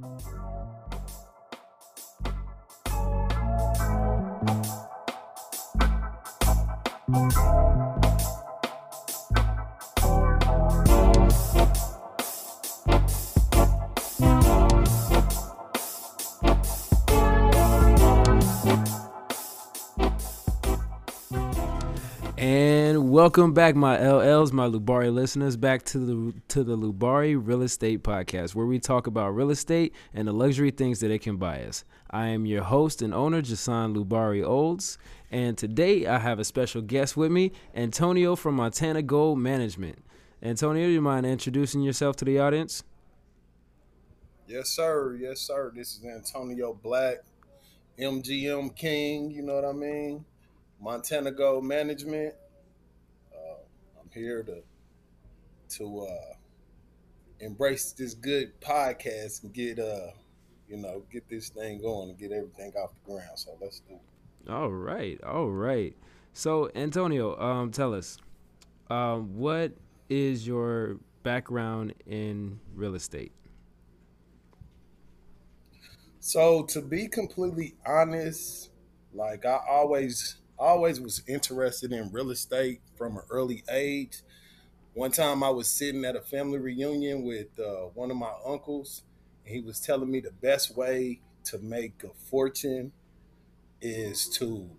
Thank you. Welcome back, my LLs, my Loubarri listeners, back to the to the Loubarri Real Estate Podcast, where we talk about real estate and the luxury things that it can buy us. I am your host and owner, Jason Loubarri Olds, and today I have a special guest with me, Antonio from Montana Gold Management. Antonio, do you mind introducing yourself to the audience? Yes, sir. Yes, sir. This is Antonio Black, MGM King. You know what I mean? Montana Gold Management here to to uh, embrace this good podcast and get uh you know get this thing going and get everything off the ground. So let's do it. All right, all right. So Antonio, um, tell us, um, what is your background in real estate? So to be completely honest, like I always always was interested in real estate from an early age. One time I was sitting at a family reunion with uh, one of my uncles, and he was telling me the best way to make a fortune is to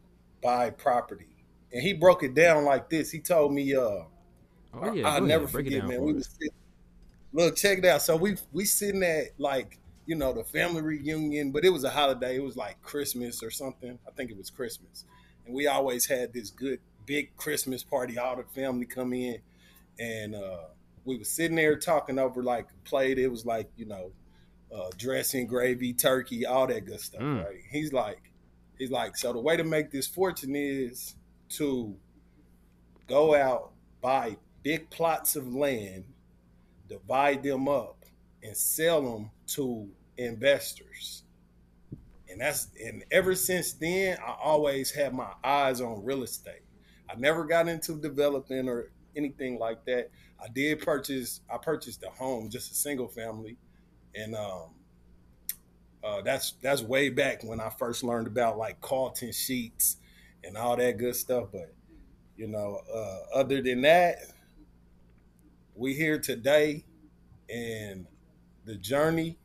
buy property. And he broke it down like this. He told me, uh, oh, yeah, I'll never forget, man. We was sitting, look, check it out. So we we sitting at like, you know, the family reunion, but it was a holiday. It was like Christmas or something. I think it was Christmas and we always had this good big Christmas party. All the family come in, and uh, we were sitting there talking over like a plate. It was like you know, uh, dressing, gravy, turkey, all that good stuff. Mm. Right? He's like, he's like, so the way to make this fortune is to go out buy big plots of land, divide them up, and sell them to investors and that's and ever since then i always had my eyes on real estate. I never got into developing or anything like that. I did purchase i purchased a home just a single family. And um uh, that's that's way back when i first learned about like Carleton Sheets and all that good stuff. But you know uh, other than that we here today and the journey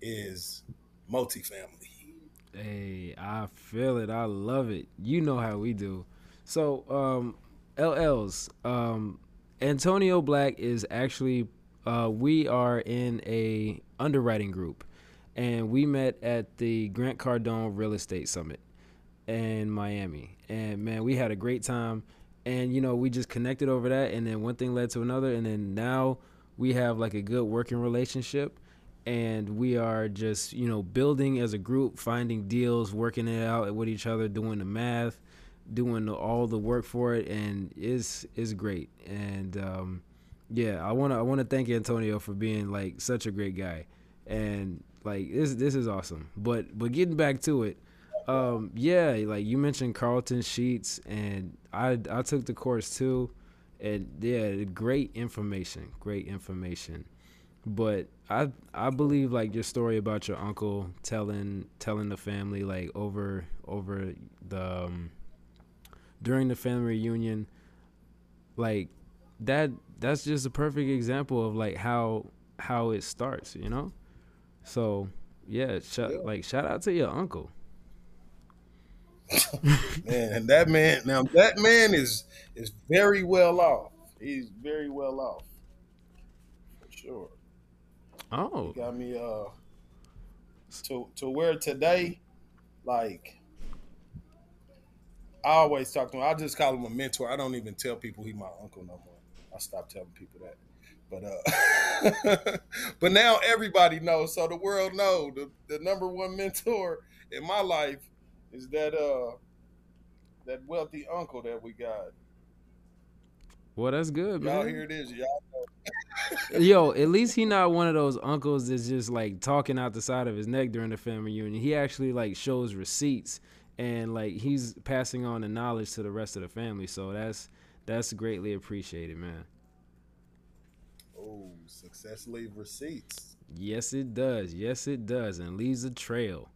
is multifamily Hey, I feel it. I love it. You know how we do. So, um, LLs, um, Antonio Black is actually, uh, we are in a underwriting group, and we met at the Grant Cardone Real Estate Summit in Miami. And man, we had a great time. And you know, we just connected over that, and then one thing led to another, and then now we have like a good working relationship and we are just you know building as a group finding deals working it out with each other doing the math doing the, all the work for it and it's it's great. And um, yeah i want to i want to thank antonio for being like such a great guy. And like this this is awesome. But but getting back to it um, yeah like you mentioned Carleton Sheets and i i took the course too. And yeah great information great information but I I believe like your story about your uncle telling telling the family like over over the um, during the family reunion, like that that's just a perfect example of like how how it starts, you know. So yeah, sh- yeah. like shout out to your uncle. man, and that man now that man is is very well off. He's very well off. For sure. Oh, got me uh to to where today, like I always talk to him. I just call him a mentor. I don't even tell people he my uncle no more. I stopped telling people that. But uh but now everybody knows. So the world know the, the number one mentor in my life is that uh that wealthy uncle that we got. Well, that's good, man. Y'all here it is. Y'all Yo, at least he not one of those uncles that's just like talking out the side of his neck during the family reunion. He actually like shows receipts and like he's passing on the knowledge to the rest of the family. So that's that's greatly appreciated, man. Oh, success leave receipts. Yes, it does. Yes, it does, and leaves a trail.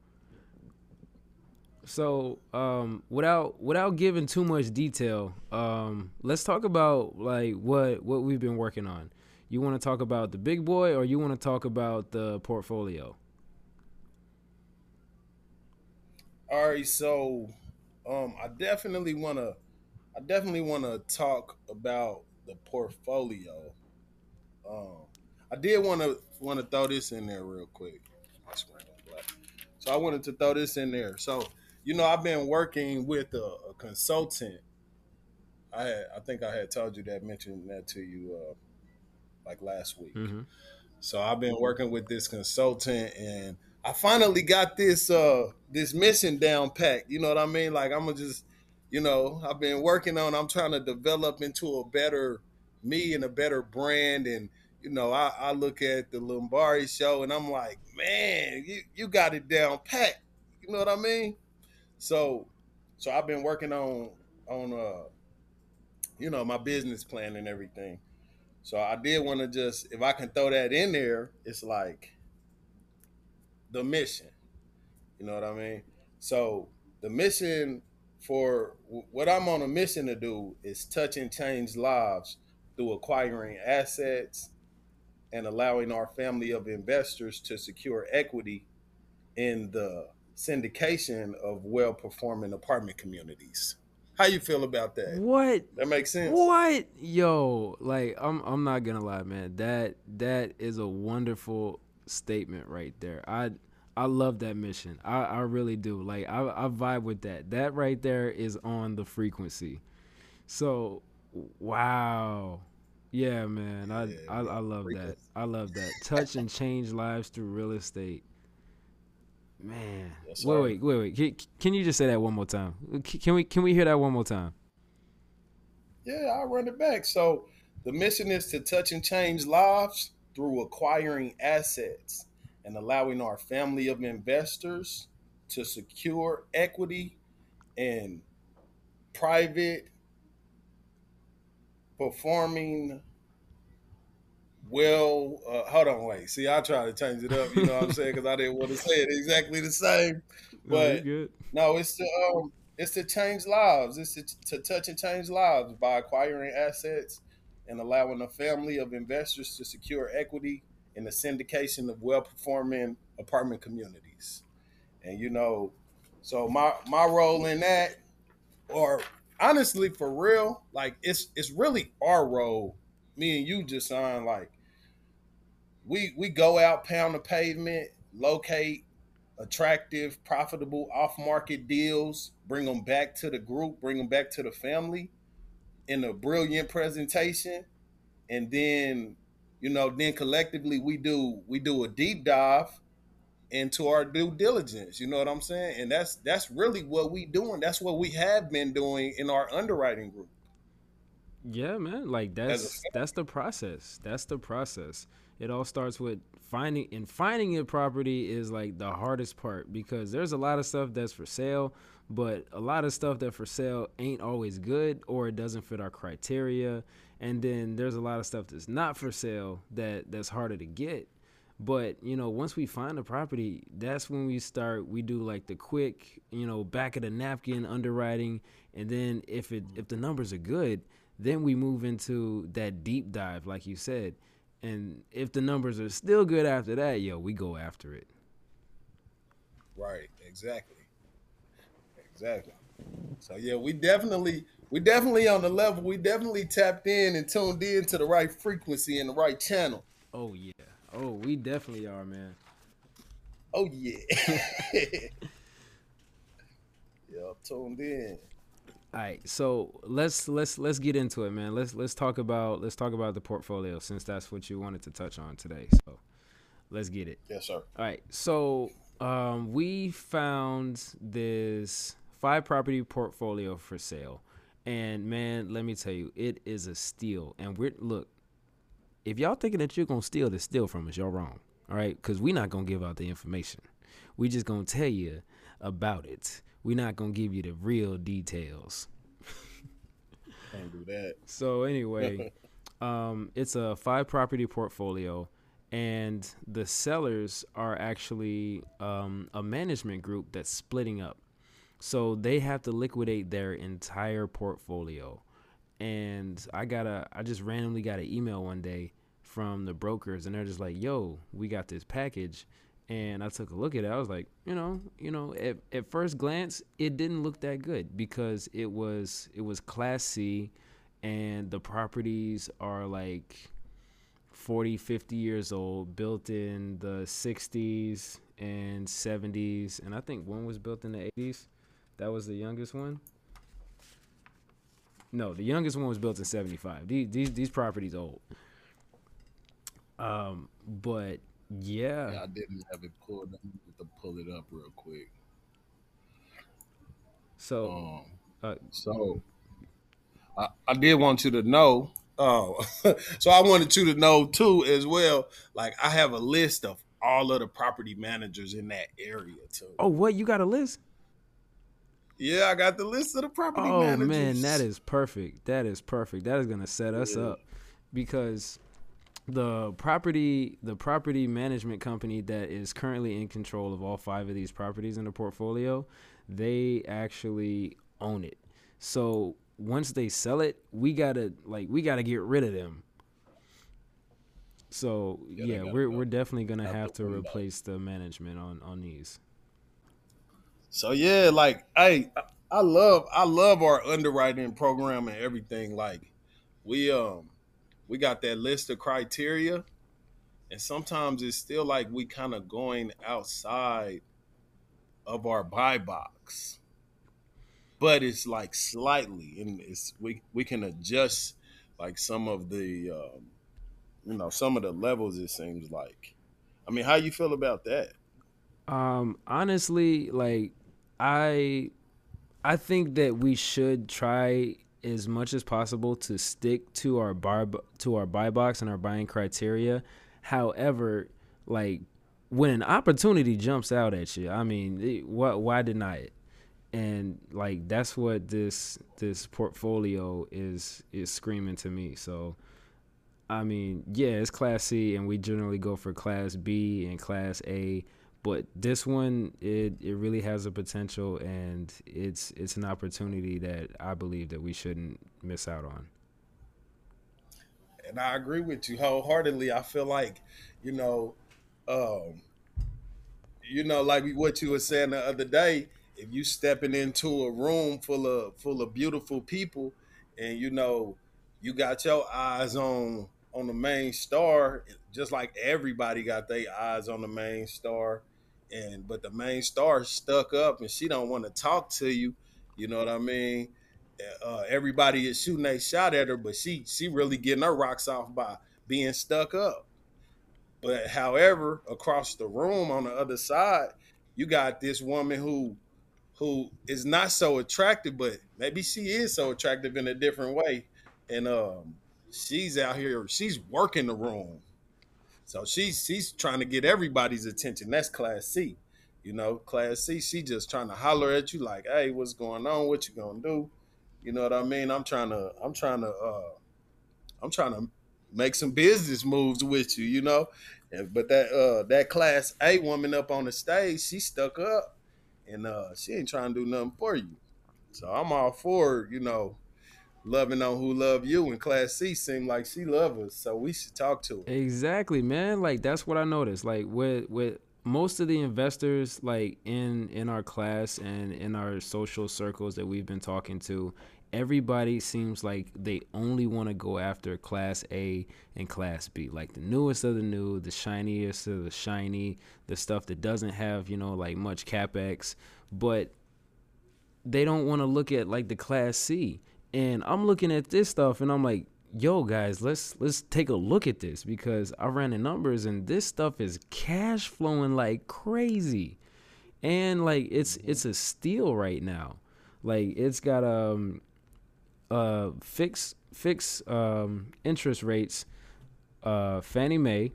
So, um, without without giving too much detail, um, let's talk about like what what we've been working on. You want to talk about the big boy, or you want to talk about the portfolio? All right, so um, I definitely want to, I definitely want to talk about the portfolio. Um, I did want to want to throw this in there real quick. So I wanted to throw this in there. So you know, I've been working with a, a consultant. I had, I think I had told you that, mentioned that to you, uh, like last week. Mm-hmm. So I've been working with this consultant, and I finally got this uh this mission down packed. You know what I mean? Like I'm gonna just, you know, I've been working on. I'm trying to develop into a better me and a better brand. And you know, I, I look at the Loubarri show, and I'm like, man, you you got it down packed. You know what I mean? So, so I've been working on on uh, you know, my business plan and everything. So I did want to just, if I can throw that in there, it's like the mission. You know what I mean? So the mission for what I'm on a mission to do is touch and change lives through acquiring assets and allowing our family of investors to secure equity in the syndication of well performing apartment communities. How you feel about that? What? That makes sense. What? Yo, like I'm I'm not gonna lie, man. That that is a wonderful statement right there. I I love that mission. I, I really do. Like I, I vibe with that. That right there is on the frequency. So wow. Yeah, man. I yeah, I, I love frequency. that. I love that. Touch and change lives through real estate. Man, yes, wait, wait, wait, wait. Can, you just say that one more time? Can we can we hear that one more time? Yeah, I'll run it back. So the mission is to touch and change lives through acquiring assets and allowing our family of investors to secure equity in private performing well, uh, hold on, wait. See, I try to change it up. You know what I'm saying? Because I didn't want to say it exactly the same. But no, no it's to um, it's to change lives. It's to, to touch and change lives by acquiring assets and allowing a family of investors to secure equity in the syndication of well-performing apartment communities. And you know, so my my role in that, or honestly, for real, like it's it's really our role. Me and you just on like we we go out, pound the pavement, locate attractive, profitable off-market deals, bring them back to the group, bring them back to the family in a brilliant presentation, and then you know, then collectively we do we do a deep dive into our due diligence. You know what I'm saying? And that's that's really what we doing. That's what we have been doing in our underwriting group. Yeah, man. Like that's that's the process. That's the process. It all starts with finding and finding a property is like the hardest part because there's a lot of stuff that's for sale, but a lot of stuff that for sale ain't always good or it doesn't fit our criteria. And then there's a lot of stuff that's not for sale that that's harder to get. But you know, once we find a property, that's when we start. We do like the quick, you know, back of the napkin underwriting, and then if it if the numbers are good, then we move into that deep dive, like you said and if the numbers are still good after that, yo, we go after it. Right, exactly. Exactly. So yeah, we definitely we definitely on the level. We definitely tapped in and tuned in to the right frequency and the right channel. Oh yeah. Oh, we definitely are, man. Oh yeah. yeah, tuned in. All right, so let's let's let's get into it, man. Let's let's talk about let's talk about the portfolio since that's what you wanted to touch on today. So let's get it. Yes, sir. All right, so um, we found this five property portfolio for sale, and man, let me tell you, it is a steal. And we're look, if y'all thinking that you're gonna steal the steal from us, y'all wrong. All right, because we're not gonna give out the information. We just gonna tell you about it we're not gonna give you the real details. Can't do that. So anyway, um, it's a five property portfolio, and the sellers are actually um, a management group that's splitting up. So they have to liquidate their entire portfolio. And I got a, I just randomly got an email one day from the brokers, and they're just like, "Yo, we got this package." And I took a look at it. I was like, you know, you know, at, at first glance, it didn't look that good because it was it was class C, and the properties are like 40, 50 years old, built in the 60s and 70s, and I think one was built in the 80s. That was the youngest one. No, the youngest one was built in 75. These these, these properties old. Um, but yeah. yeah, I didn't have it pulled. I need to pull it up real quick. So, Um, uh, so I, I did want you to know. Oh, so I wanted you to know too, as well. Like I have a list of all of the property managers in that area too. oh, what you got a list? Yeah, I got the list of the property Oh managers. man, that is perfect. That is perfect. That is gonna set us Yeah. up because the property the property management company that is currently in control of all five of these properties in the portfolio, they actually own it. So once they sell it, we gotta like we gotta get rid of them. So Yeah, yeah, we're go we're definitely gonna have to replace the management on on these. So yeah, like I- I love I love our underwriting program and everything. Like we um we got that list of criteria, and sometimes it's still like we kind of going outside of our buy box, but it's like slightly, and it's we we can adjust like some of the um, you know some of the levels. It seems like. I mean, how you feel about that? Um, honestly, like I, I think that we should try as much as possible to stick to our bar to our buy box and our buying criteria. However, like when an opportunity jumps out at you, I mean, it, what why deny it? And like that's what this this portfolio is is screaming to me. So. I mean, yeah, it's class C, and we generally go for class B and class A but this one it it really has a potential and it's it's an opportunity that I believe that we shouldn't miss out on. and I agree with you wholeheartedly. I feel like, you know, um, you know, like what you were saying the other day. If you stepping into a room full of full of beautiful people, and you know, you got your eyes on on the main star, just like everybody got their eyes on the main star, and but the main star stuck up, and she don't want to talk to you. You know what I mean? uh, everybody is shooting a shot at her, but she she really getting her rocks off by being stuck up. But however, across the room on the other side, you got this woman who who is not so attractive, but maybe she is so attractive in a different way. And um she's out here, she's working the room. So she's she's trying to get everybody's attention. That's class C. You know, class C, she just trying to holler at you like, hey, what's going on? What you gonna do? You know what I mean? I'm trying to I'm trying to uh I'm trying to make some business moves with you, you know? But that uh that class A woman up on the stage, she stuck up and uh she ain't trying to do nothing for you. So I'm all for, you know, loving on who love you and class C seemed like she love us. So we should talk to her. Exactly, man. Like that's what I noticed. Like with with most of the investors like in in our class and in our social circles that we've been talking to, everybody seems like they only want to go after class A and class B, like the newest of the new, the shiniest of the shiny, the stuff that doesn't have, you know, like much capex, but they don't want to look at like the class C. And I'm looking at this stuff and I'm like, yo guys, let's let's take a look at this because I ran the numbers and this stuff is cash flowing like crazy. And like it's it's a steal right now. Like it's got um uh fixed um interest rates uh Fannie Mae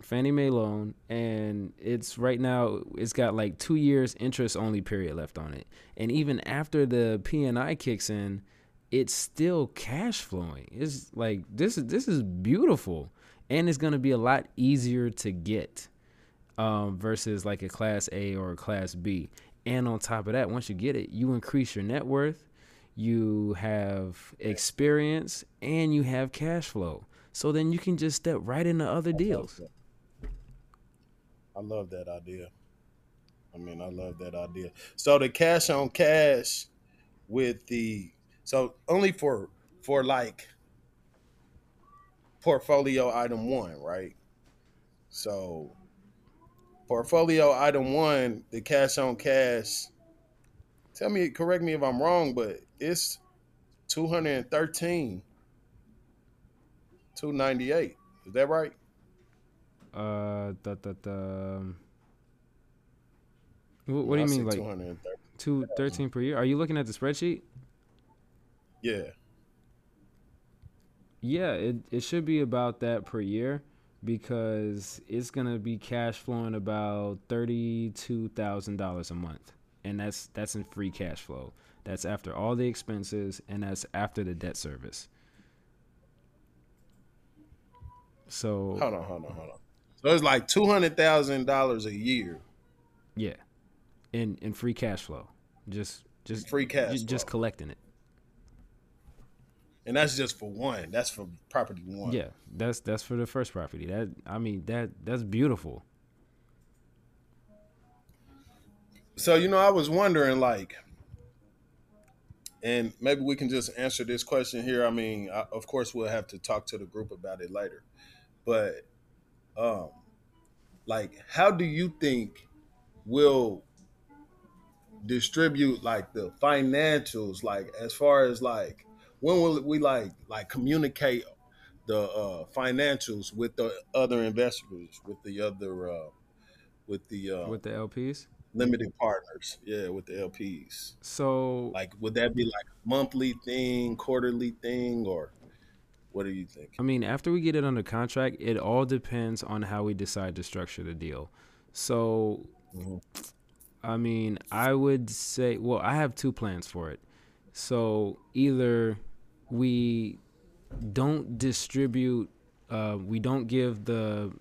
Fannie Mae loan, and it's right now it's got like two years interest only period left on it, and even after the P&I kicks in, it's still cash flowing. It's like this is this is beautiful, and it's going to be a lot easier to get um, versus like a class A or a class B. And on top of that, once you get it, you increase your net worth, you have experience, and you have cash flow. So then you can just step right into other deals. I love that idea. I mean, I love that idea. So the cash on cash with the so only for for like portfolio item one, right? So portfolio item one, the cash on cash. Tell me, correct me if I'm wrong, but it's 213, 298. Is that right? Uh, the the the. What, what do you mean, like two thirteen per year? Are you looking at the spreadsheet? Yeah. Yeah, it it should be about that per year because it's gonna be cash flowing about thirty two thousand dollars a month, and that's that's in free cash flow. That's after all the expenses, and that's after the debt service. So hold on, hold on, hold on. So it's like two hundred thousand dollars a year. Yeah, in in free cash flow, just just free cash, just, just collecting it. And that's just for one. That's for property one. Yeah, that's that's for the first property. That I mean that that's beautiful. So you know, I was wondering, like, and maybe we can just answer this question here. I mean, I, of course, we'll have to talk to the group about it later, but, um, like, how do you think will distribute like the financials, like as far as like when will we like like communicate the uh, financials with the other investors, with the other, uh, with the uh, with the LPs, limited partners, yeah, with the LPs. So, like, would that be like a monthly thing, quarterly thing, or what do you think? I mean, after we get it under contract, it all depends on how we decide to structure the deal. So, mm-hmm. I mean, I would say, well, I have two plans for it. So either we don't distribute, uh, we don't give the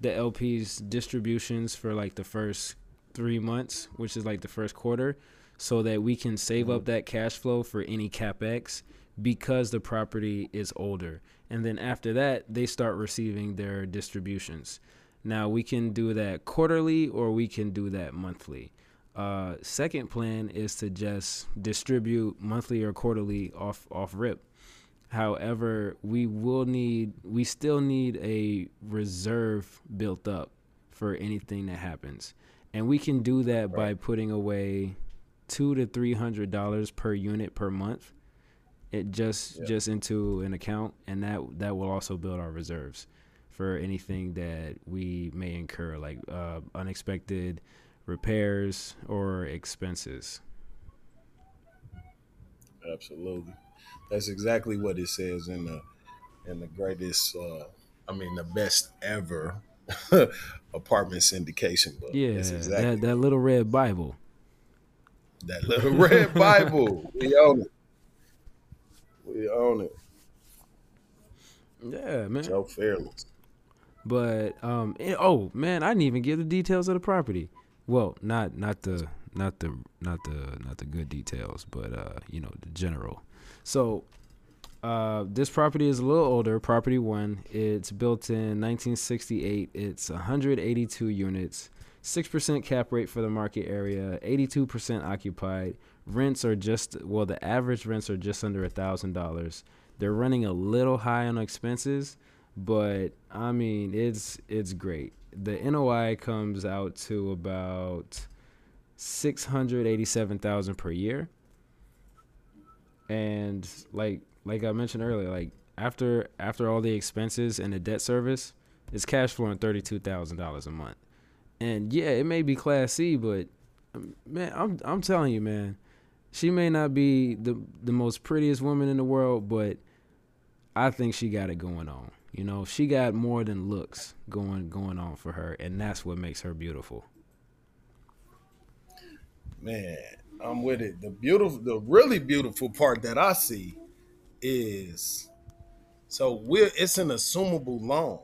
the LPs distributions for like the first three months, which is like the first quarter, so that we can save up mm-hmm. that cash flow for any capex because the property is older. And then after that, they start receiving their distributions. Now we can do that quarterly or we can do that monthly. Uh, second plan is to just distribute monthly or quarterly off off rip. However, we will need we still need a reserve built up for anything that happens, and we can do that right. by putting away two to three hundred dollars per unit per month. It just yeah. just into an account, and that that will also build our reserves for anything that we may incur, like uh, unexpected repairs or expenses. Absolutely, that's exactly what it says in the in the greatest. Uh, I mean, the best ever apartment syndication book. Yeah, exactly that, that little red Bible. That little red Bible. We own it. We own it. Yeah, man. Joe Fairless. But um, it, oh man, I didn't even give the details of the property. Well, not not the not the not the not the good details, but uh, you know the general. So uh, this property is a little older. Property one. It's built in 1968. It's 182 units. Six percent cap rate for the market area. 82 percent occupied. Rents are just well, the average rents are just under a thousand dollars. They're running a little high on expenses, but I mean it's it's great the NOI comes out to about six hundred eighty-seven thousand per year, and like like I mentioned earlier, like after after all the expenses and the debt service, it's cash flowing thirty-two thousand dollars a month. And yeah, it may be Class C, but man, I'm I'm telling you, man, she may not be the the most prettiest woman in the world, but I think she got it going on. You know, she got more than looks going going on for her, and that's what makes her beautiful. Man, I'm with it. The beautiful, the really beautiful part that I see is so we're it's an assumable loan.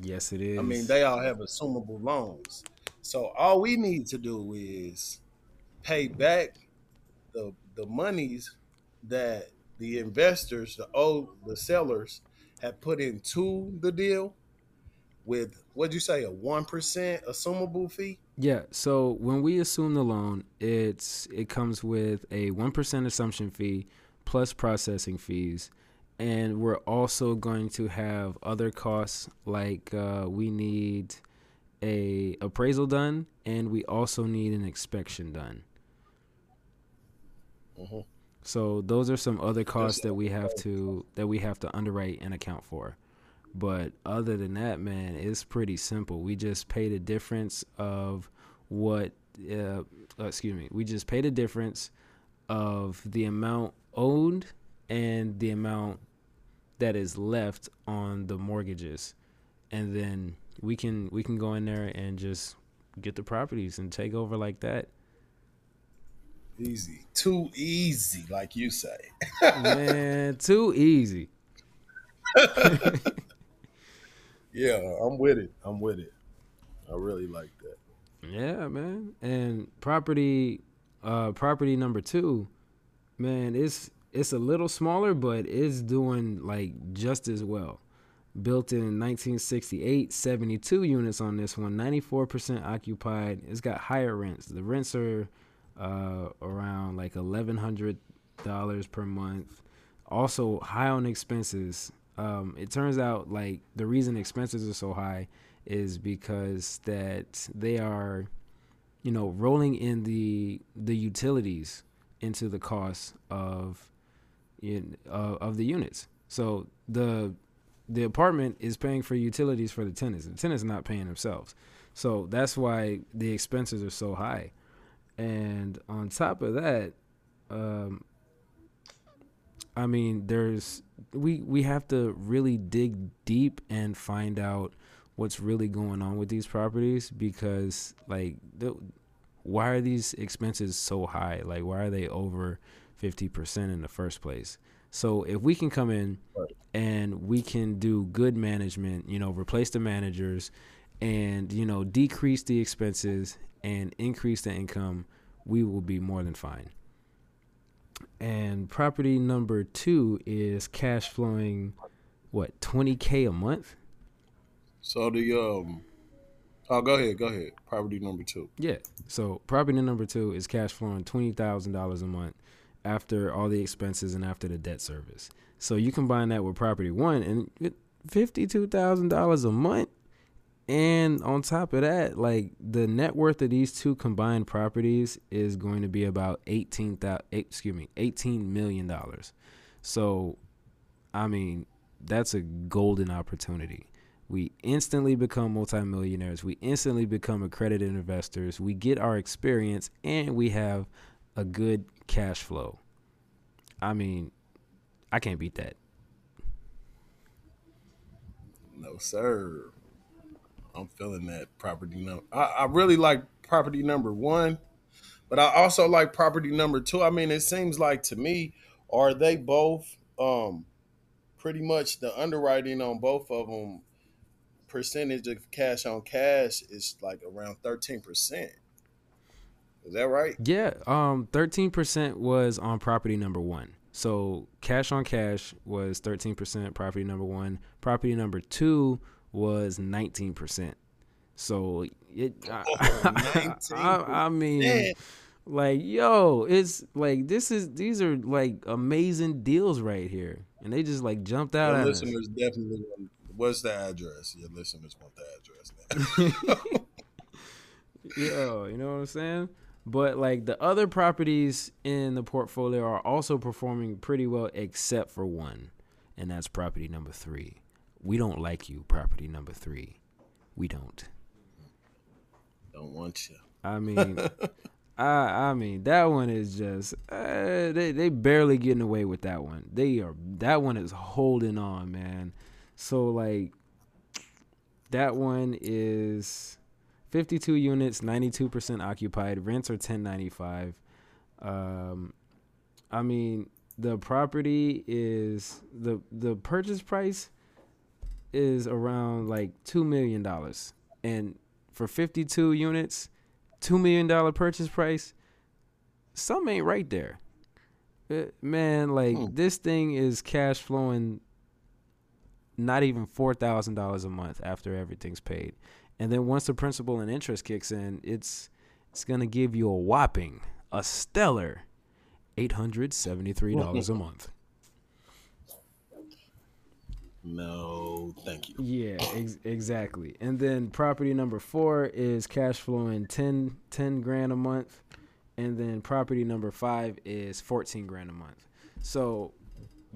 Yes, it is. I mean, they all have assumable loans. So all we need to do is pay back the the monies that the investors, the old the sellers have put into the deal with what'd you say, a one percent assumable fee? Yeah. So when we assume the loan, it's it comes with a one percent assumption fee plus processing fees, and we're also going to have other costs like uh, we need a appraisal done, and we also need an inspection done. Mhm. So those are some other costs that we have to that we have to underwrite and account for. But other than that, man, it's pretty simple. We just pay the difference of what uh, excuse me. We just pay the difference of the amount owed and the amount that is left on the mortgages. And then we can we can go in there and just get the properties and take over like that. Easy. Too easy, like you say. Man, too easy. Yeah, I'm with it. I'm with it. I really like that. Yeah, man. And property uh property number 2, man, it's it's a little smaller but it's doing like just as well. Built in 1968, 72 units on this one, 94% occupied. It's got higher rents. The rents are uh around like $1100 per month. Also high on expenses. Um it turns out like the reason expenses are so high is because that they are you know rolling in the the utilities into the cost of in uh, of the units. So the the apartment is paying for utilities for the tenants. The tenants not paying themselves. So that's why the expenses are so high. And on top of that, um, I mean, there's we we have to really dig deep and find out what's really going on with these properties because like the, why are these expenses so high? Like why are they over 50% in the first place? So if we can come in and we can do good management, you know, replace the managers and you know decrease the expenses and increase the income, we will be more than fine. And property number 2 is cash flowing what, 20k a month? So the um Oh go ahead, go ahead. Property number two. Yeah. So property number two is cash flowing twenty thousand dollars a month after all the expenses and after the debt service. So you combine that with property one and fifty-two thousand dollars a month. And on top of that, like the net worth of these two combined properties is going to be about eighteen thousand. Excuse me, eighteen million dollars. So, I mean, that's a golden opportunity. We instantly become multimillionaires. We instantly become accredited investors. We get our experience and we have a good cash flow. I mean, I can't beat that. No, sir. I'm feeling that property number. I, I really like property number one, but I also like property number two. I mean, it seems like to me, are they both um pretty much the underwriting on both of them percentage of cash on cash is like around 13%. Is that right? Yeah, um 13% was on property number 1. So cash on cash was 13%, property number 1. Property number 2 was 19%. So it I, oh, I, I mean Man, like yo it's like this is these are like amazing deals right here and they just like jumped out your at us listeners definitely what's the address? Your listeners want the address now. yo you know what i'm saying but like the other properties in the portfolio are also performing pretty well except for one and that's property number three we don't like you property number three we don't Don't want you. i mean I I mean that one is just uh, they they barely getting away with that one. They are that one is holding on, man. So like that one is 52 units, 92% occupied. Rents are 1095. Um I mean the property is the the purchase price is around like two million dollars, and for fifty two units, two million dollar purchase price. Some ain't right there, Uh, man. Like Hmm. this thing is cash flowing. Not even four thousand dollars a month after everything's paid, and then once the principal and interest kicks in, it's it's gonna give you a whopping, a stellar, eight hundred seventy three dollars a month. No, thank you. Yeah, ex- exactly. And then property number four is cash flowing 10, 10 grand a month, and then property number five is fourteen grand a month. So,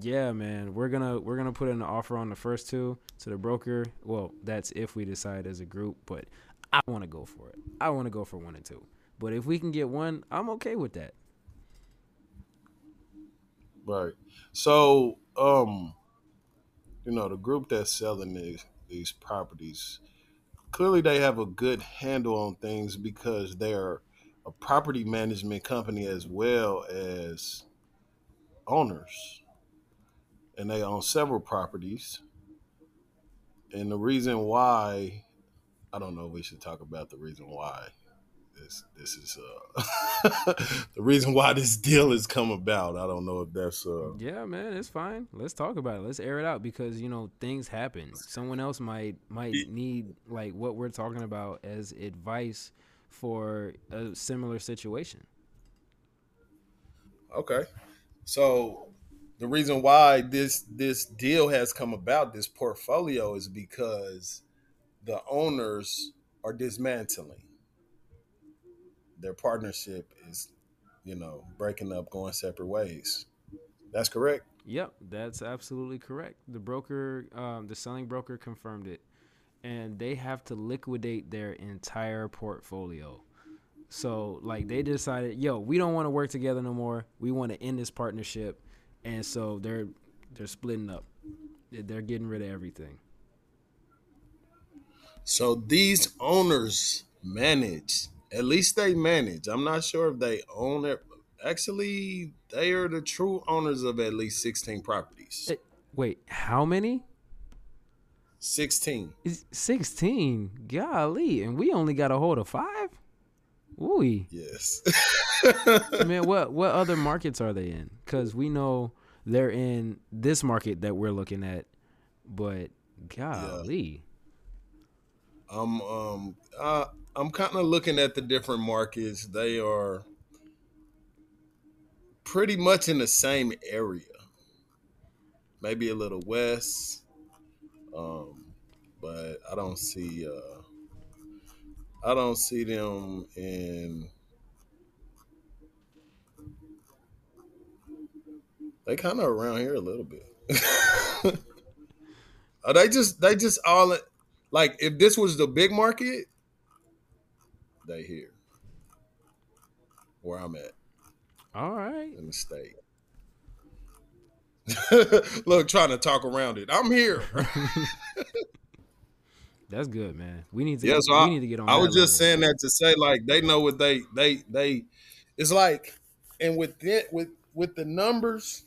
yeah, man, we're gonna we're gonna put an offer on the first two to the broker. Well, that's if we decide as a group, but I want to go for it. I want to go for one and two. But if we can get one, I'm okay with that. Right. So, um, you know, the group that's selling these these properties clearly they have a good handle on things because they're a property management company as well as owners, and they own several properties. And the reason why, I don't know, we should talk about the reason why this this is uh the reason why this deal has come about. I don't know if that's uh Yeah, man, it's fine. Let's talk about it. Let's air it out because you know things happen. Someone else might might need like what we're talking about as advice for a similar situation. Okay. So the reason why this this deal has come about, this portfolio, is because the owners are dismantling. Their partnership is, you know, breaking up, going separate ways. That's correct. Yep, that's absolutely correct. The broker, um, the selling broker confirmed it, and they have to liquidate their entire portfolio. So, like, they decided, yo, we don't want to work together no more. We want to end this partnership, and so they're they're splitting up. They're- They're getting rid of everything. So these owners manage. At least they manage. I'm not sure if they own it. Actually, they are the true owners of at least 16 properties. Eh, Wait, how many? 16. Is 16. Golly, and we only got a hold of five? Ooh. Yes. Man, what what other markets are they in? Cuz we know they're in this market that we're looking at, but golly. I'm um uh, I'm kind of looking at the different markets. They are pretty much in the same area. Maybe a little west. Um but I don't see uh I don't see them in they kind of around here a little bit. Are they just they just all like if this was the big market, they here where I'm at All right. in the state. Look, trying to talk around it. I'm here. That's good, man. We need to Yeah, get, so we I, need to get on I was just level. saying that to say like they know what they they they. It's like, and with it with with the numbers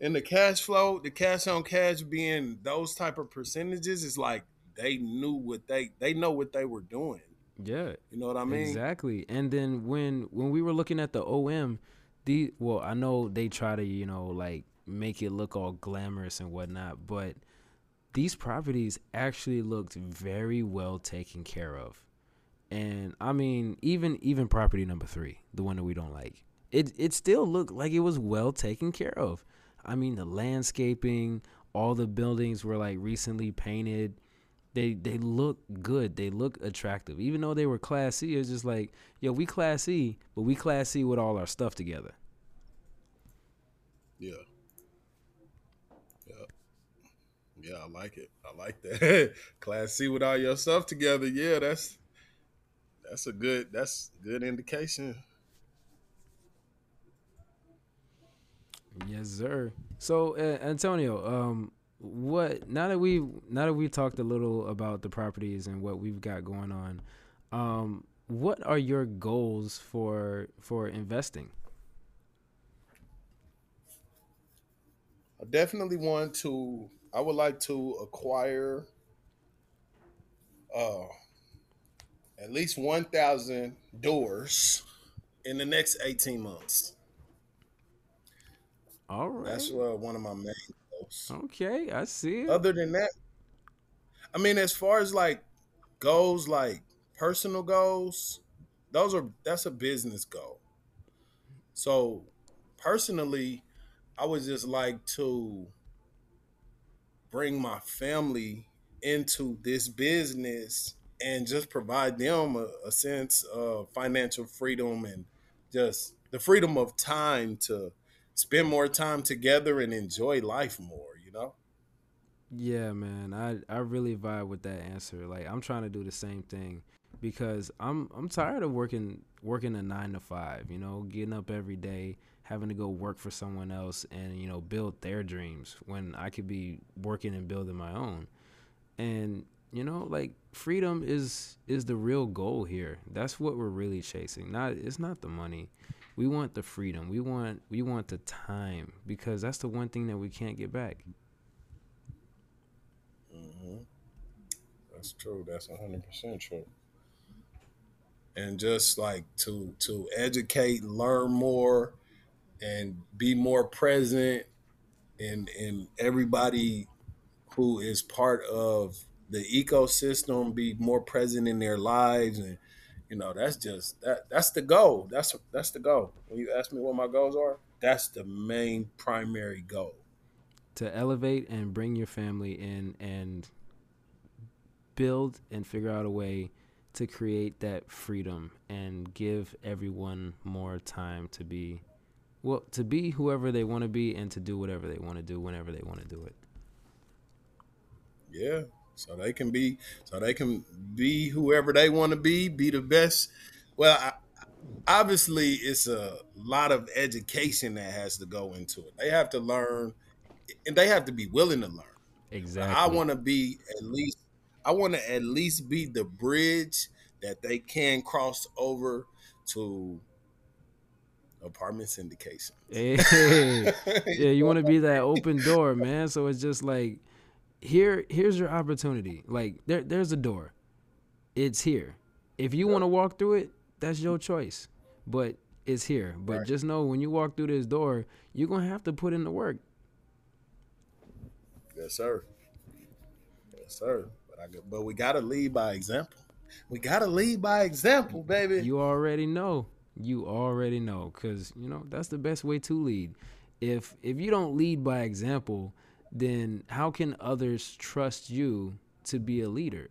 and the cash flow, the cash on cash being those type of percentages, it's like they knew what they they know what they were doing. Yeah. You know what I mean? Exactly. And then when when we were looking at the OM, the well, I know they try to you know like make it look all glamorous and whatnot, but these properties actually looked very well taken care of. And I mean, even even property number three, the one that we don't like, it it still looked like it was well taken care of. I mean, the landscaping, all the buildings were like recently painted they they look good. They look attractive. Even though they were class C, it's just like, yo, we class C, but we class C with all our stuff together. Yeah. Yeah. Yeah, I like it. I like that. Class C with all your stuff together. Yeah, that's that's a good that's good indication. Yes, sir. So, uh, Antonio, um, what now that we now that we talked a little about the properties and what we've got going on, um, what are your goals for for investing? I definitely want to I would like to acquire uh at least 1,000 doors in the next 18 months. All right. That's uh, one of my main Okay, I see it. Other than that, I mean, as far as like goals, like personal goals, those are that's a business goal. So personally, I would just like to bring my family into this business and just provide them a, a sense of financial freedom and just the freedom of time to spend more time together and enjoy life more, you know? Yeah, man. I I really vibe with that answer. Like I'm trying to do the same thing because I'm I'm tired of working working a 9 to 5, you know, getting up every day, having to go work for someone else and, you know, build their dreams when I could be working and building my own. And you know, like freedom is is the real goal here. That's what we're really chasing. Not it's not the money. We want the freedom. We want we want the time because that's the one thing that we can't get back. Mm-hmm. That's true. That's hundred percent true. And just like to to educate, learn more, and be more present in in everybody who is part of the ecosystem, be more present in their lives, and you know that's just that that's the goal. That's that's the goal. When you ask me what my goals are, that's the main primary goal. To elevate and bring your family in and build and figure out a way to create that freedom and give everyone more time to be well to be whoever they want to be and to do whatever they want to do whenever they want to do it yeah so they can be so they can be whoever they want to be be the best. Well I, obviously it's a lot of education that has to go into it. They have to learn and they have to be willing to learn. Exactly i want to be at least i want to at least be the bridge that they can cross over to apartment syndication hey, yeah you want to be that open door man. So it's just like here here's your opportunity. Like there there's a door. It's here. If you want to walk through it, that's your choice. But it's here. But right. just know when you walk through this door, you're gonna have to put in the work. Yes, sir. Yes, sir. But I but we gotta lead by example. We gotta lead by example, baby. You already know. You already know, cause you know that's the best way to lead. If if you don't lead by example, then how can others trust you to be a leader?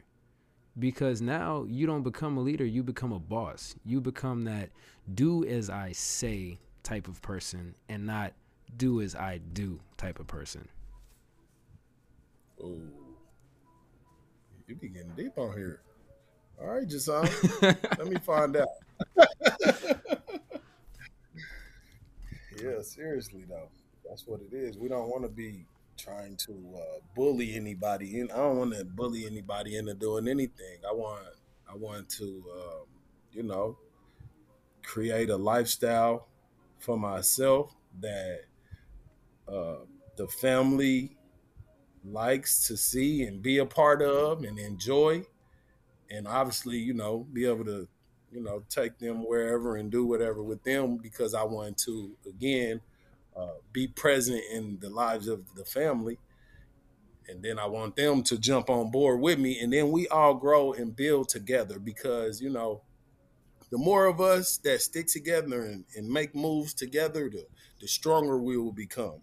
Because now you don't become a leader, you become a boss. You become that do as I say type of person and not do as I do type of person. Oh, you be getting deep on here. All right, Jason. Let me find out. yeah, seriously though, that's what it is. We don't want to be trying to uh, bully anybody. And I don't want to bully anybody into doing anything. I want I want to um, you know create a lifestyle for myself that uh, the family likes to see and be a part of and enjoy and obviously you know be able to you know take them wherever and do whatever with them because i want to again uh, be present in the lives of the family. And then I want them to jump on board with me. And then we all grow and build together because, you know, the more of us that stick together and, and make moves together, the, the stronger we will become.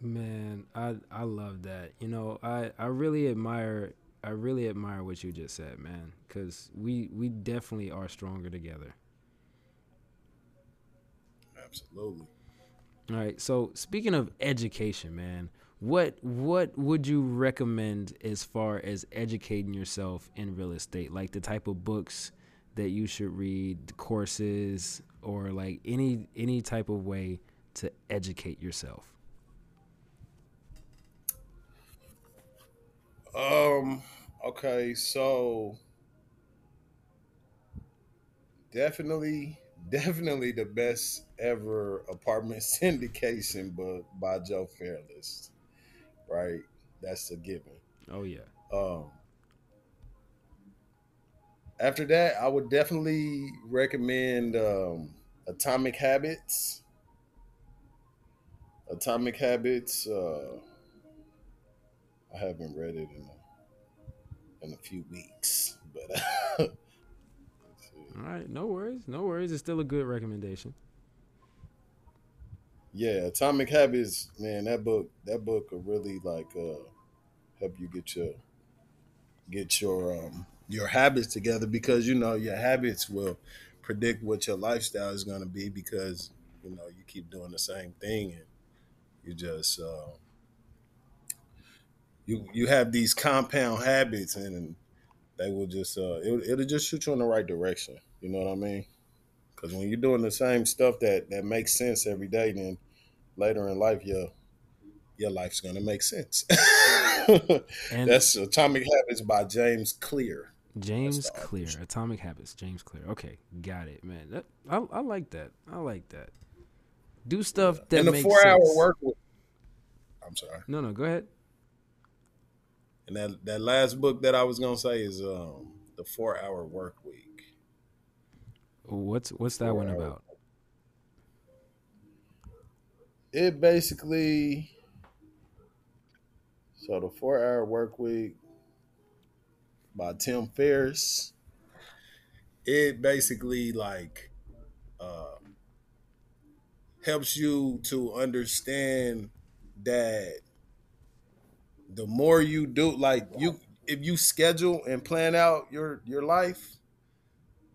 Man, I I love that. You know, I I really admire I really admire what you just said, man, cuz we we definitely are stronger together. Absolutely. All right. So speaking of education, man, what what would you recommend as far as educating yourself in real estate? Like the type of books that you should read, courses, or like any any type of way to educate yourself. Um. Okay. So definitely definitely the best ever apartment syndication book by Joe Fairless. Right. that's a given. Oh yeah. Um, after that, I would definitely recommend um, Atomic Habits. Atomic Habits. Uh, I haven't read it in a, in a few weeks, but. All right, no worries, no worries. It's still a good recommendation. Yeah, Atomic Habits, man, that book, that book will really like uh, help you get your get your um, your habits together because you know your habits will predict what your lifestyle is going to be because you know you keep doing the same thing and you just uh, you you have these compound habits and they will just uh, it, it'll just shoot you in the right direction. You know what I mean? Because when you're doing the same stuff that that makes sense every day, then later in life your your life's gonna make sense. and That's Atomic Habits by James Clear. James Clear, Atomic Habits, James Clear. Okay, got it, man. That, I, I like that. I like that. Do stuff yeah. that and the four sense. hour work week. I'm sorry. No, no, go ahead. And that that last book that I was gonna say is um the four hour work week. What's what's that four one about? It basically so the four hour work week by Tim Ferriss. It basically like uh, helps you to understand that the more you do, like you, if you schedule and plan out your your life,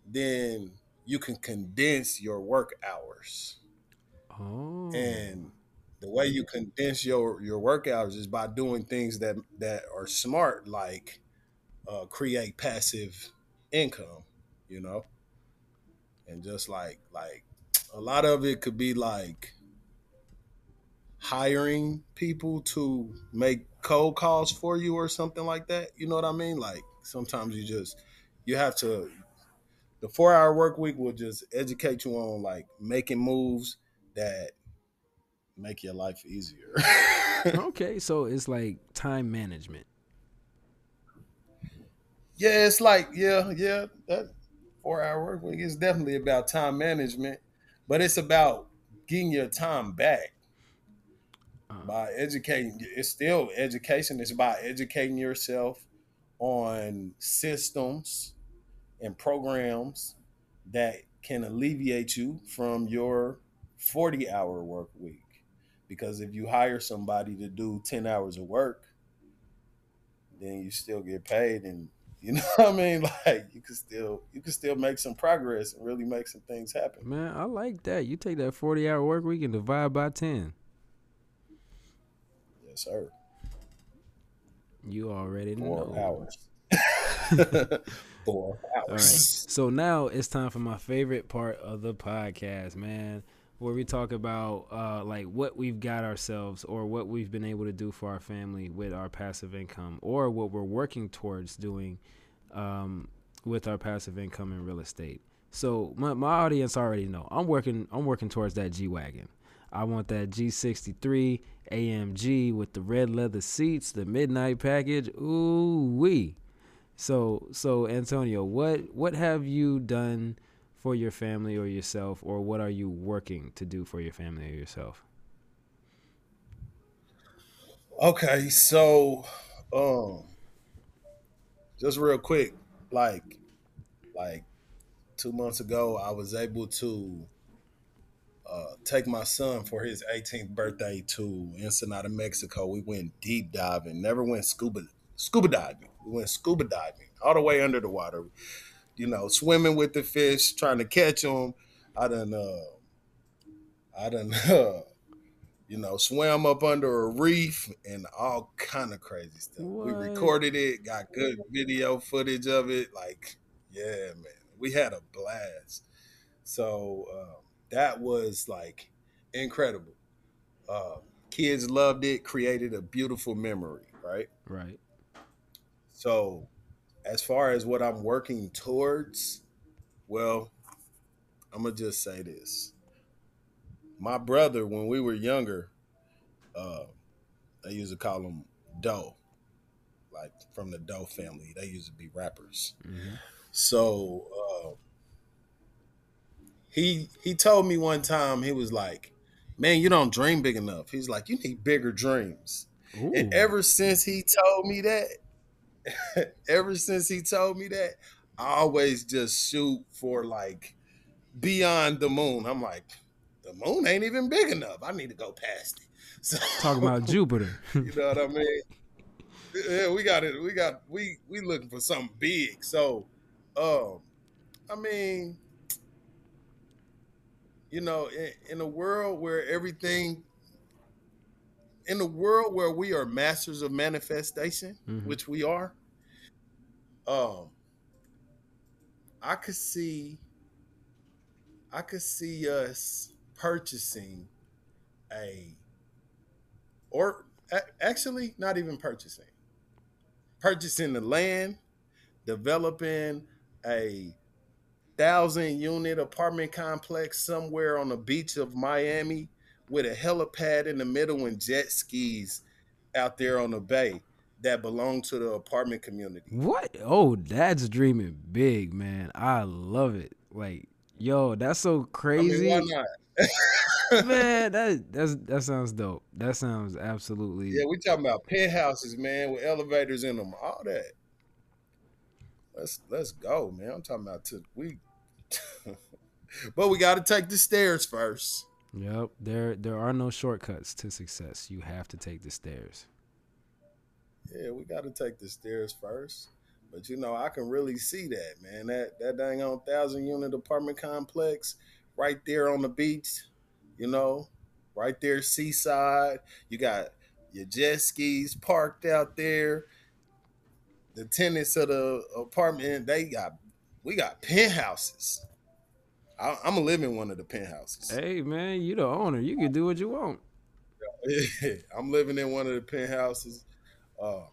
then you can condense your work hours. Oh. And the way you condense your your work hours is by doing things that that are smart, like uh, create passive income, you know, and just like like a lot of it could be like hiring people to make cold calls for you or something like that. You know what I mean? Like sometimes you just you have to the four hour work week will just educate you on like making moves that make your life easier. okay, so it's like time management. Yeah, it's like yeah, yeah. That four hour work week is definitely about time management, but it's about getting your time back uh-huh. by educating. It's still education. It's about educating yourself on systems and programs that can alleviate you from your 40 hour work week. Because if you hire somebody to do 10 hours of work, then you still get paid and you know what I mean? Like you can still you can still make some progress and really make some things happen. Man, I like that. You take that 40 hour work week and divide by 10. Yes, sir. You already Four know. hours. Four hours. All right. So now it's time for my favorite part of the podcast, man where we talk about uh, like what we've got ourselves or what we've been able to do for our family with our passive income or what we're working towards doing um, with our passive income in real estate. So my, my audience already know I'm working I'm working towards that G wagon. I want that G63 AMG with the red leather seats, the midnight package. Ooh wee. So so Antonio, what what have you done? for your family or yourself, or what are you working to do for your family or yourself? Okay, so um just real quick, like like two months ago, I was able to uh, take my son for his 18th birthday to Ensenada, Mexico. We went deep diving. Never went scuba scuba diving. We went scuba diving all the way under the water you know, swimming with the fish, trying to catch them. I done, uh, I done, uh, you know, swam up under a reef and all kind of crazy stuff. What? We recorded it, got good video footage of it. Like, yeah, man, we had a blast. So um, that was like incredible. Uh, kids loved it, created a beautiful memory, right? Right. So as far as what I'm working towards, well, I'm gonna just say this. My brother, when we were younger, uh, I used to call him Doe. like from the Doe family. They used to be rappers. Mm-hmm. So uh, he he told me one time he was like, "Man, you don't dream big enough." He's like, "You need bigger dreams." Ooh. And ever since he told me that, ever since he told me that, I always just shoot for like beyond the moon. I'm like, the moon ain't even big enough. I need to go past it. So talking about Jupiter. you know what I mean? Yeah, we got it. We got we we looking for something big. So um I mean you know, in, in a world where everything in a world where we are masters of manifestation, mm-hmm. which we are, um I could see I could see us purchasing a or actually not even purchasing purchasing the land developing a thousand unit apartment complex somewhere on the beach of miami with a helipad in the middle and jet skis out there on the bay that belong to the apartment community what oh that's dreaming big man i love it like yo that's so crazy I mean, man, that that's that sounds dope. That sounds absolutely. Yeah, we talking about penthouses, man, with elevators in them, all that. Let's let's go, man. I'm talking about to we, but we got to take the stairs first. Yep there there are no shortcuts to success. You have to take the stairs. Yeah, we got to take the stairs first. But you know, I can really see that, man. That that dang on thousand unit apartment complex right there on the beach you know, right there, seaside. You got your jet skis parked out there. The tenants of the apartment, they got, we got penthouses. I, am gonna live in one of the penthouses. Hey man, you the owner. You can do what you want. I'm living in one of the penthouses. Um,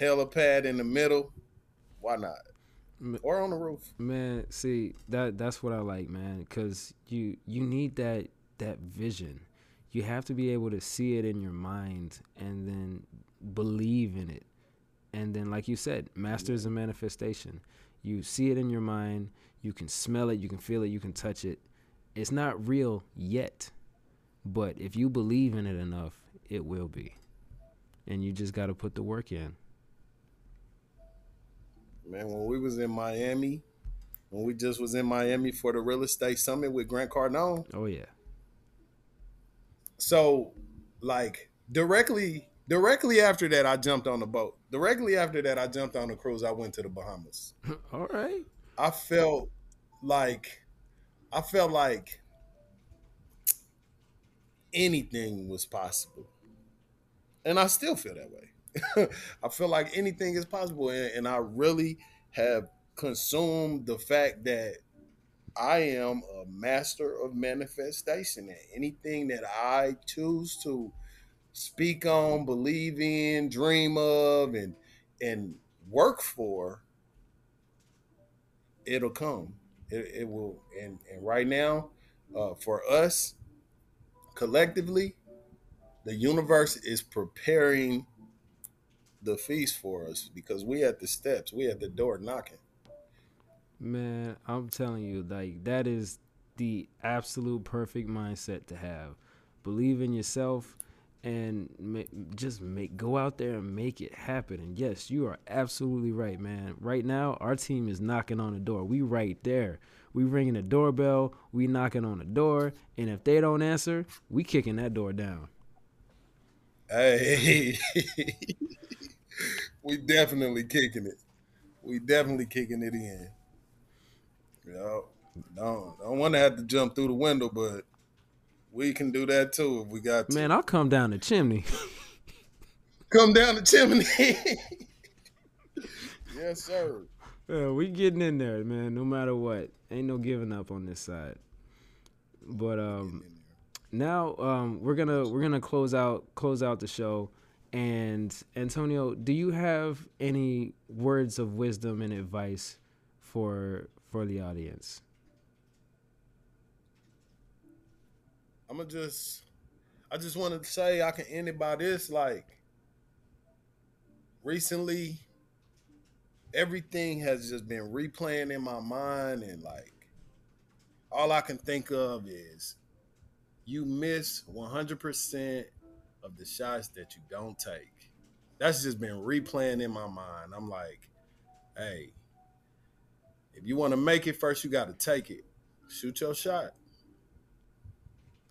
helipad in the middle. Why not? Or on the roof. Man, see that that's what I like, man. Cause you you need that that vision. You have to be able to see it in your mind and then believe in it. And then, like you said, master masters a manifestation. You see it in your mind, you can smell it, you can feel it, you can touch it. It's not real yet, but if you believe in it enough, it will be. And you just got to put the work in. Man, when we was in Miami, when we just was in Miami for the real estate summit with Grant Cardone. Oh yeah. So, like directly directly after that, I jumped on the boat. Directly after that, I jumped on the cruise. I went to the Bahamas. All right. I felt like I felt like anything was possible, and I still feel that way. I feel like anything is possible, and, and I really have consumed the fact that I am a master of manifestation, and anything that I choose to speak on, believe in, dream of, and and work for, it'll come. It, it will. And and right now, uh, for us, collectively, the universe is preparing the feast for us because we at the steps, we at the door knocking. Man, I'm telling you, like that is the absolute perfect mindset to have. Believe in yourself and just make go out there and make it happen. And yes, you are absolutely right, man. Right now, our team is knocking on the door. We right there. We ringing the doorbell. We knocking on the door, and if they don't answer, we kicking that door down. Hey, we definitely kicking it. We definitely kicking it in. Yeah, don't don't want to have to jump through the window, but we can do that too if we got to. Man, I'll come down the chimney. come down the chimney. yes, sir. Yeah, we getting in there, man. No matter what, ain't no giving up on this side. But um, now um, we're gonna we're gonna close out close out the show. And Antonio, do you have any words of wisdom and advice for for the audience? I'm gonna just, I just want to say I can end it by this. Like, recently everything has just been replaying in my mind and like all I can think of is you miss 100% of the shots that you don't take. That's just been replaying in my mind. I'm like, hey, if you want to make it first, you got to take it. Shoot your shot.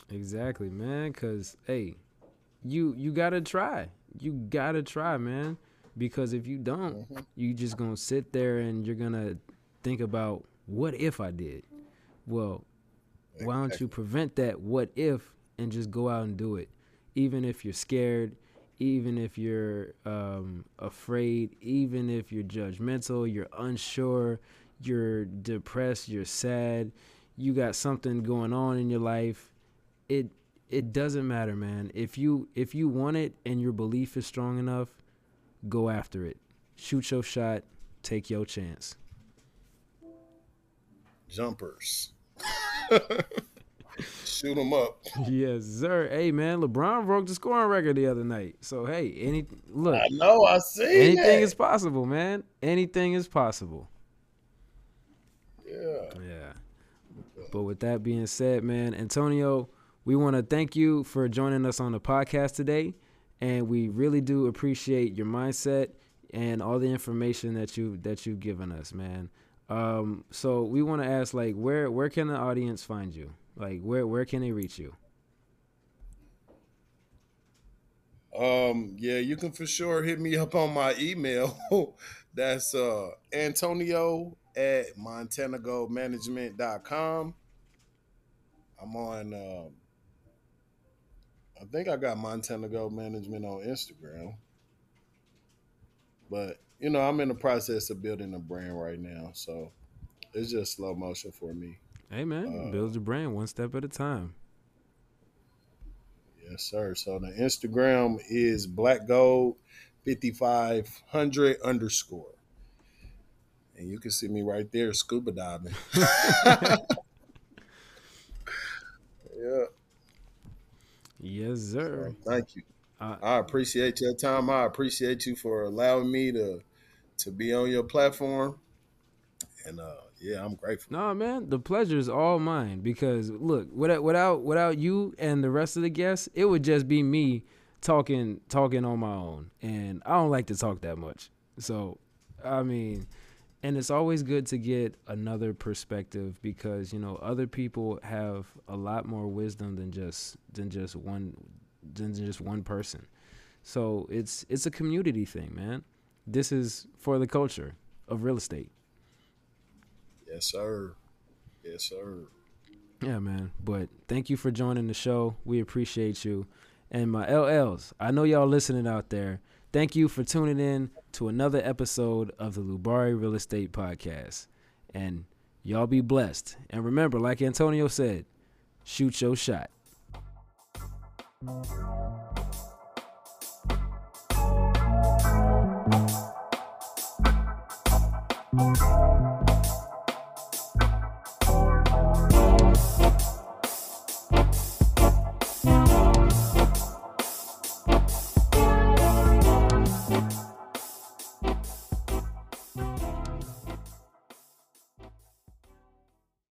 Exactly, man. Cause hey, you you gotta try. You gotta try, man. Because if you don't, mm-hmm. you just gonna sit there and you're gonna think about what if I did. Well, exactly. why don't you prevent that what if and just go out and do it, even if you're scared, even if you're um, afraid, even if you're judgmental, you're unsure, you're depressed, you're sad, you got something going on in your life. It it doesn't matter, man. If you if you want it and your belief is strong enough, go after it. Shoot your shot. Take your chance. Jumpers. Shoot them up. Yes, sir. Hey, man, LeBron broke the scoring record the other night. So hey, any look. I know. I see. Anything that. is possible, man. Anything is possible. Yeah. Yeah. But with that being said, man, Antonio, we want to thank you for joining us on the podcast today and we really do appreciate your mindset and all the information that you that you've given us, man. Um, so we want to ask, like, where where can the audience find you? Like, where where can they reach you? Um, yeah, you can for sure hit me up on my email. That's uh Antonio at MontanaGoldManagement.com. I'm on um I think I got Montana Gold Management on Instagram. But, you know, I'm in the process of building a brand right now. So it's just slow motion for me. Hey, man, uh, build your brand one step at a time. Yes, sir. So the Instagram is Black Gold 5500 underscore. And you can see me right there scuba diving. yeah. Yes, sir. So, thank you. Uh, I appreciate your time. I appreciate you for allowing me to to be on your platform. And uh, yeah, I'm grateful. No, man, the pleasure is all mine because look, without without without you and the rest of the guests, it would just be me talking talking on my own, and I don't like to talk that much. So, I mean, and it's always good to get another perspective because you know other people have a lot more wisdom than just than just one than just one person. So it's it's a community thing man. This is for the culture of real estate. Yes sir. Yes sir. Yeah man. But thank you for joining the show. We appreciate you. And my lls i know y'all listening out there Thank you for tuning in to another episode of the Loubarri Real Estate Podcast. And y'all be blessed. And remember, like Antonio said, shoot your shot.